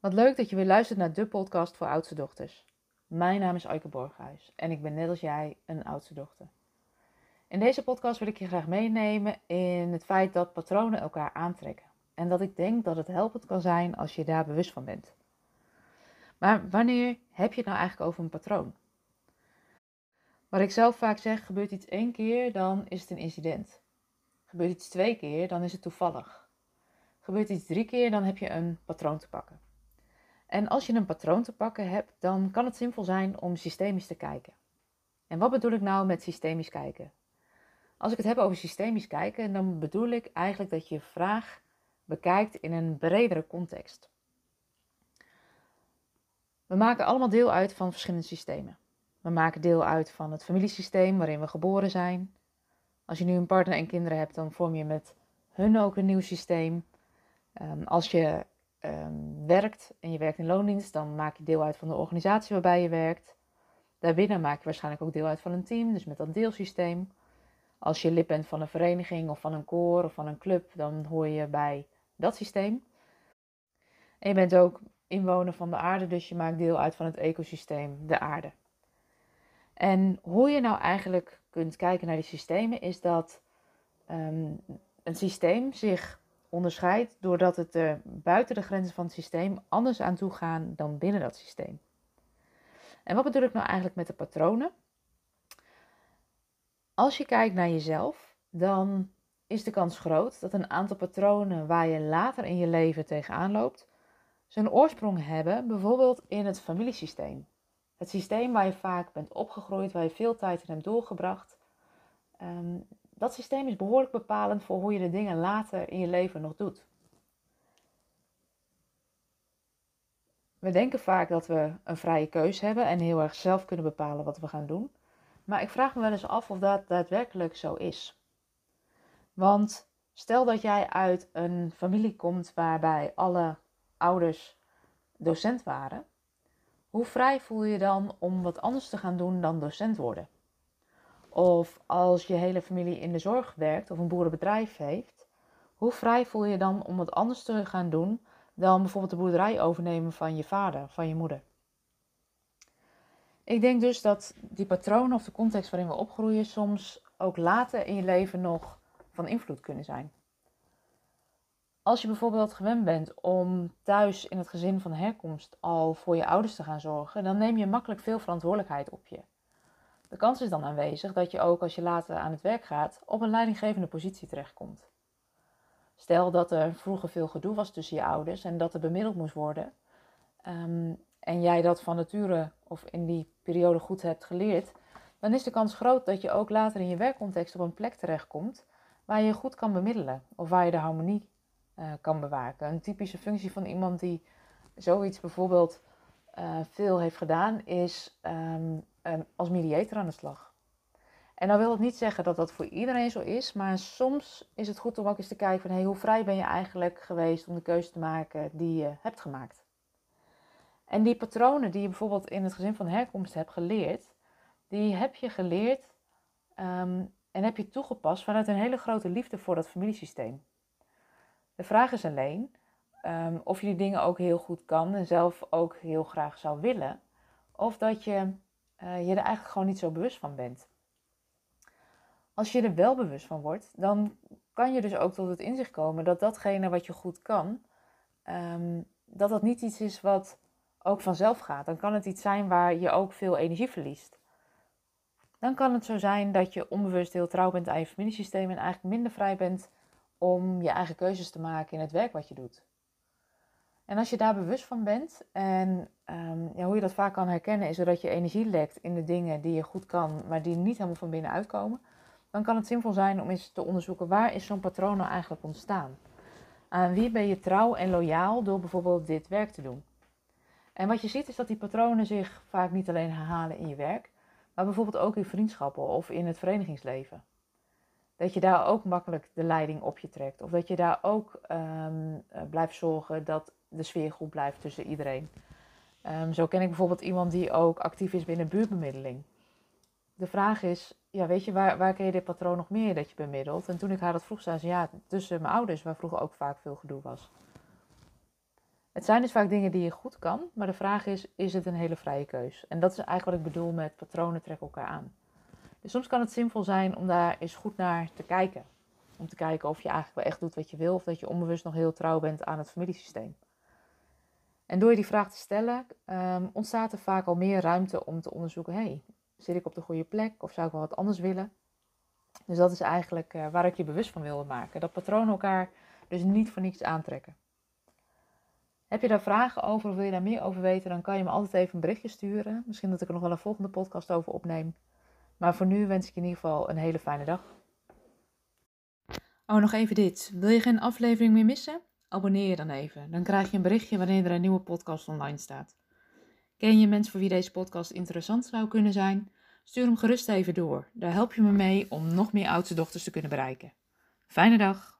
Wat leuk dat je weer luistert naar de podcast voor oudste dochters. Mijn naam is Aike Borghuis en ik ben net als jij een oudste dochter. In deze podcast wil ik je graag meenemen in het feit dat patronen elkaar aantrekken. En dat ik denk dat het helpend kan zijn als je daar bewust van bent. Maar wanneer heb je het nou eigenlijk over een patroon? Wat ik zelf vaak zeg, gebeurt iets één keer, dan is het een incident. Gebeurt iets twee keer, dan is het toevallig. Gebeurt iets drie keer, dan heb je een patroon te pakken. En als je een patroon te pakken hebt, dan kan het zinvol zijn om systemisch te kijken. En wat bedoel ik nou met systemisch kijken? Als ik het heb over systemisch kijken, dan bedoel ik eigenlijk dat je vraag bekijkt in een bredere context. We maken allemaal deel uit van verschillende systemen. We maken deel uit van het familiesysteem waarin we geboren zijn. Als je nu een partner en kinderen hebt, dan vorm je met hun ook een nieuw systeem. Ehm, als je um, werkt en je werkt in loondienst, dan maak je deel uit van de organisatie waarbij je werkt. Daarbinnen maak je waarschijnlijk ook deel uit van een team, dus met dat deelsysteem. Als je lid bent van een vereniging of van een koor of van een club, dan hoor je bij dat systeem. En je bent ook inwoner van de aarde, dus je maakt deel uit van het ecosysteem, de aarde. En hoe je nou eigenlijk kunt kijken naar die systemen, is dat um, een systeem zich onderscheidt doordat het er buiten de grenzen van het systeem anders aan toe gaan dan binnen dat systeem. En wat bedoel ik nou eigenlijk met de patronen? Als je kijkt naar jezelf, dan is de kans groot dat een aantal patronen waar je later in je leven tegenaan loopt, zijn oorsprong hebben, bijvoorbeeld in het familiesysteem. Het systeem waar je vaak bent opgegroeid, waar je veel tijd in hebt doorgebracht. Um, dat systeem is behoorlijk bepalend voor hoe je de dingen later in je leven nog doet. We denken vaak dat we een vrije keus hebben en heel erg zelf kunnen bepalen wat we gaan doen. Maar ik vraag me wel eens af of dat daadwerkelijk zo is. Want stel dat jij uit een familie komt waarbij alle ouders docent waren, hoe vrij voel je dan om wat anders te gaan doen dan docent worden? Of als je hele familie in de zorg werkt of een boerenbedrijf heeft, hoe vrij voel je dan om wat anders te gaan doen dan bijvoorbeeld de boerderij overnemen van je vader, van je moeder? Ik denk dus dat die patronen of de context waarin we opgroeien soms ook later in je leven nog van invloed kunnen zijn. Als je bijvoorbeeld gewend bent om thuis in het gezin van herkomst al voor je ouders te gaan zorgen, dan neem je makkelijk veel verantwoordelijkheid op je. De kans is dan aanwezig dat je ook als je later aan het werk gaat op een leidinggevende positie terechtkomt. Stel dat er vroeger veel gedoe was tussen je ouders en dat er bemiddeld moest worden. Ehm, en jij dat van nature of in die periode goed hebt geleerd, dan is de kans groot dat je ook later in je werkcontext op een plek terechtkomt waar je goed kan bemiddelen of waar je de harmonie uh, kan bewaken. Een typische functie van iemand die zoiets bijvoorbeeld uh, veel heeft gedaan, is um, um, als mediator aan de slag. En dan wil het niet zeggen dat dat voor iedereen zo is, maar soms is het goed om ook eens te kijken van hey, hoe vrij ben je eigenlijk geweest om de keuze te maken die je hebt gemaakt. En die patronen die je bijvoorbeeld in het gezin van herkomst hebt geleerd, die heb je geleerd um, en heb je toegepast vanuit een hele grote liefde voor dat familiesysteem. De vraag is alleen um, of je die dingen ook heel goed kan en zelf ook heel graag zou willen, of dat je uh, je er eigenlijk gewoon niet zo bewust van bent. Als je er wel bewust van wordt, dan kan je dus ook tot het inzicht komen dat datgene wat je goed kan, um, dat dat niet iets is wat ook vanzelf gaat. Dan kan het iets zijn waar je ook veel energie verliest. Dan kan het zo zijn dat je onbewust heel trouw bent aan je familiesysteem en eigenlijk minder vrij bent om je eigen keuzes te maken in het werk wat je doet. En als je daar bewust van bent en um, ja, hoe je dat vaak kan herkennen is doordat je energie lekt in de dingen die je goed kan, maar die niet helemaal van binnen uitkomen, dan kan het zinvol zijn om eens te onderzoeken waar is zo'n patroon nou eigenlijk ontstaan. Aan wie ben je trouw en loyaal door bijvoorbeeld dit werk te doen? En wat je ziet is dat die patronen zich vaak niet alleen herhalen in je werk, maar bijvoorbeeld ook in vriendschappen of in het verenigingsleven. Dat je daar ook makkelijk de leiding op je trekt. Of dat je daar ook um, blijft zorgen dat de sfeer goed blijft tussen iedereen. Um, zo ken ik bijvoorbeeld iemand die ook actief is binnen buurtbemiddeling. De vraag is, ja, weet je, waar, waar ken je dit patroon nog meer dat je bemiddelt? En toen ik haar dat vroeg, zei ze, ja, tussen mijn ouders, waar vroeger ook vaak veel gedoe was. Het zijn dus vaak dingen die je goed kan, maar de vraag is, is het een hele vrije keus? En dat is eigenlijk wat ik bedoel met patronen trekken elkaar aan. Dus soms kan het zinvol zijn om daar eens goed naar te kijken. Om te kijken of je eigenlijk wel echt doet wat je wil of dat je onbewust nog heel trouw bent aan het familiesysteem. En door je die vraag te stellen, um, ontstaat er vaak al meer ruimte om te onderzoeken: hey, zit ik op de goede plek of zou ik wel wat anders willen? Dus dat is eigenlijk uh, waar ik je bewust van wilde maken. Dat patronen elkaar dus niet voor niets aantrekken. Heb je daar vragen over of wil je daar meer over weten, dan kan je me altijd even een berichtje sturen. Misschien dat ik er nog wel een volgende podcast over opneem. Maar voor nu wens ik je in ieder geval een hele fijne dag. Oh, nog even dit. Wil je geen aflevering meer missen? Abonneer je dan even. Dan krijg je een berichtje wanneer er een nieuwe podcast online staat. Ken je mensen voor wie deze podcast interessant zou kunnen zijn? Stuur hem gerust even door. Daar help je me mee om nog meer oudste dochters te kunnen bereiken. Fijne dag!